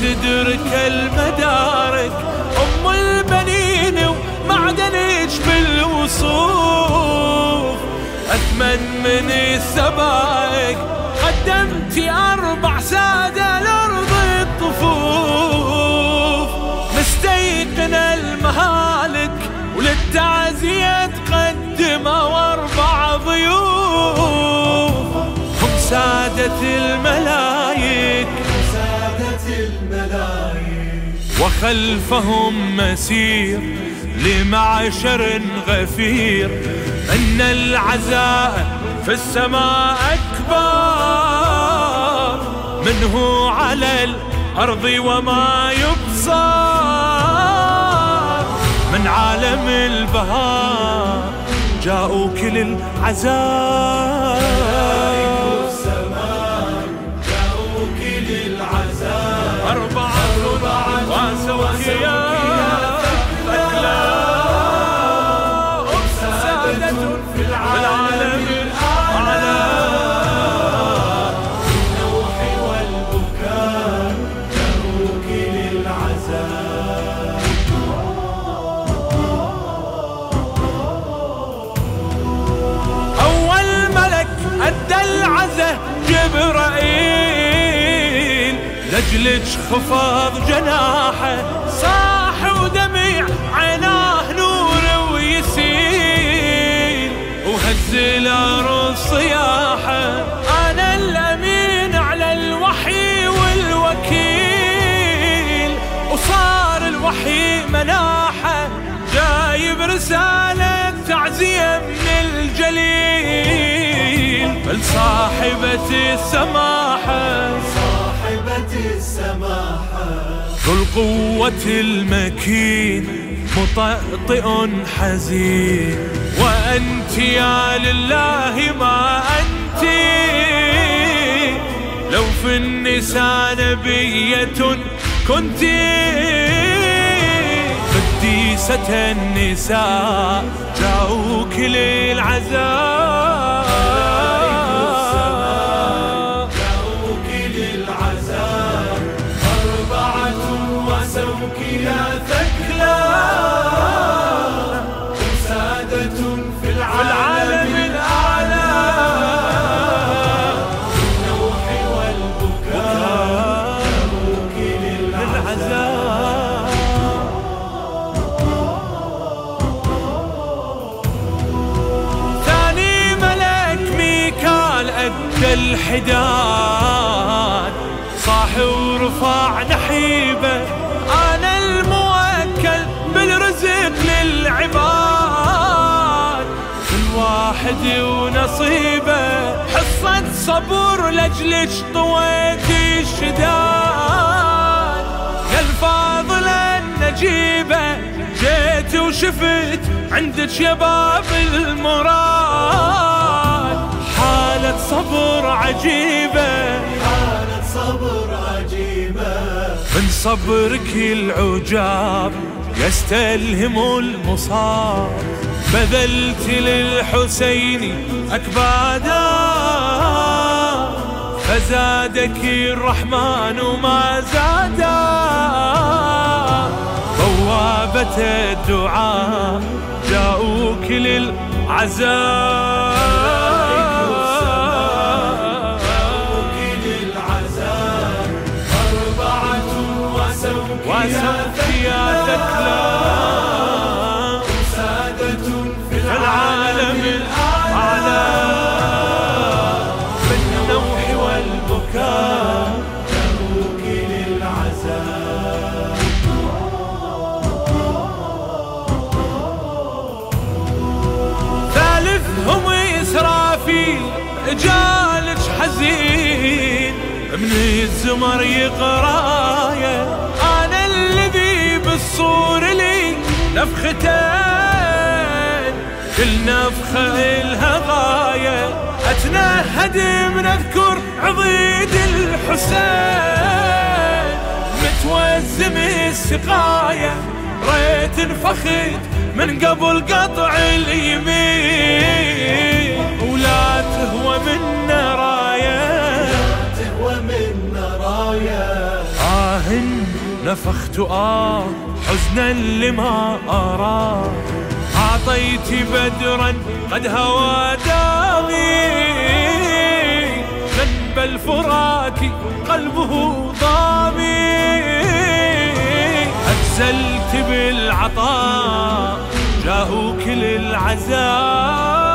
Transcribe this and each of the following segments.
تدرك المدارك أم البنين ومعدنك بالوصوف. أثمن من السبائك قدمتي أربع سادة الأرض الطفوف. مستيقن المهالك وللتعزية تقدموا وأربع ضيوف. هم سادة الملايك وخلفهم مسير لمعشر غفير أن العزاء في السماء أكبر. منه على الأرض وما يبصر. من عالم البهار جاءوا كل العزاء. لجلج خفاض جناحه صاح ودمع عيناه نور ويسيل وهز الأرض صياحه أنا الأمين على الوحي والوكيل. وصار الوحي مناحه جايب رسالة تعزية من الجليل. السماحة صاحبة السماحة. ذو القوة المكين مطأطئ حزين. وأنت يا لله ما أنت. لو في النساء نبية كنت. قديسة النساء جاوك للعذاب ورفع نحيبه أنا الموكل بالرزق للعباد. كل واحد ونصيبه حصة صبر لاجلك طويت الشداد. يا الفاضل النجيبه جيت وشفت عندك يا باب المراد. حالة صبر عجيبة صبر عجيبة. من صبرك العجاب يستلهم المصاب. بذلت للحسين أكبادا. فزادك الرحمن وما زادا. بوابة الدعاء جاءوك للعزاء. حسب سيادتك لا سادة في العالم الأعلى بالنوح والبكاء تبوك للعزاء ثالثهم إسرافيل جالج حزين من الزمر يقرايه نفختين كل نفخة إلها غاية أتنهد من أذكر عضيد الحسين. متوزم السقاية ريت انفخت من قبل قطع اليمين. ولا تهوى من راية تهوى من راية آه نفخت آه حزنا لما أرى. أعطيت بدرا قد هوى دامي جنب الفرات قلبه ضامي أجزلت بالعطاء جاءوك للعزاء.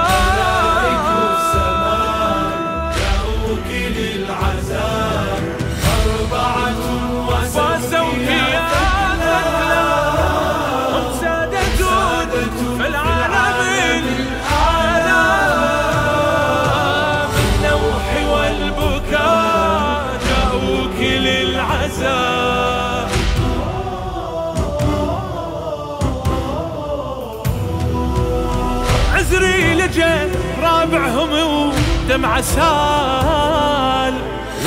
عزري لجا رابعهم ودمع سال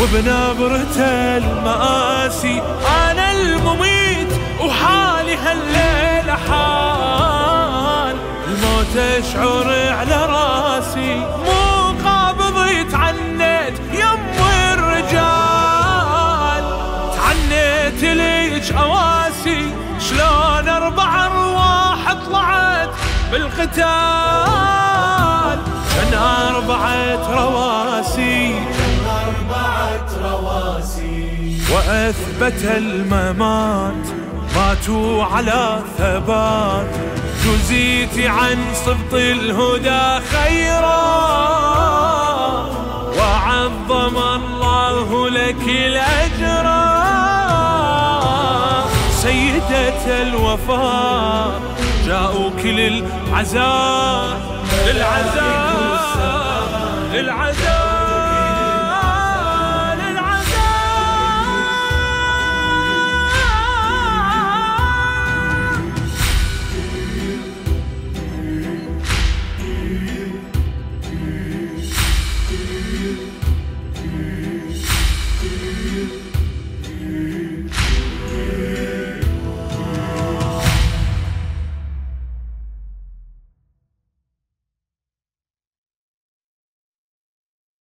وبنبرة المآسي. أنا المميت وحالي هالليلة حال. الموت أشعر على راسي مو قابض تعنيت يم الرجال. تعنيت ليج أواسي شلون أربع بالقتال كان أربعة رواسي. أربعة رواسي وأثبت الممات ماتوا على ثبات. جزيت عن سبط الهدى خيرا. وعظم الله لك الأجر سيدة الوفاء. جاءوك للعزاء للعزاء للعزاء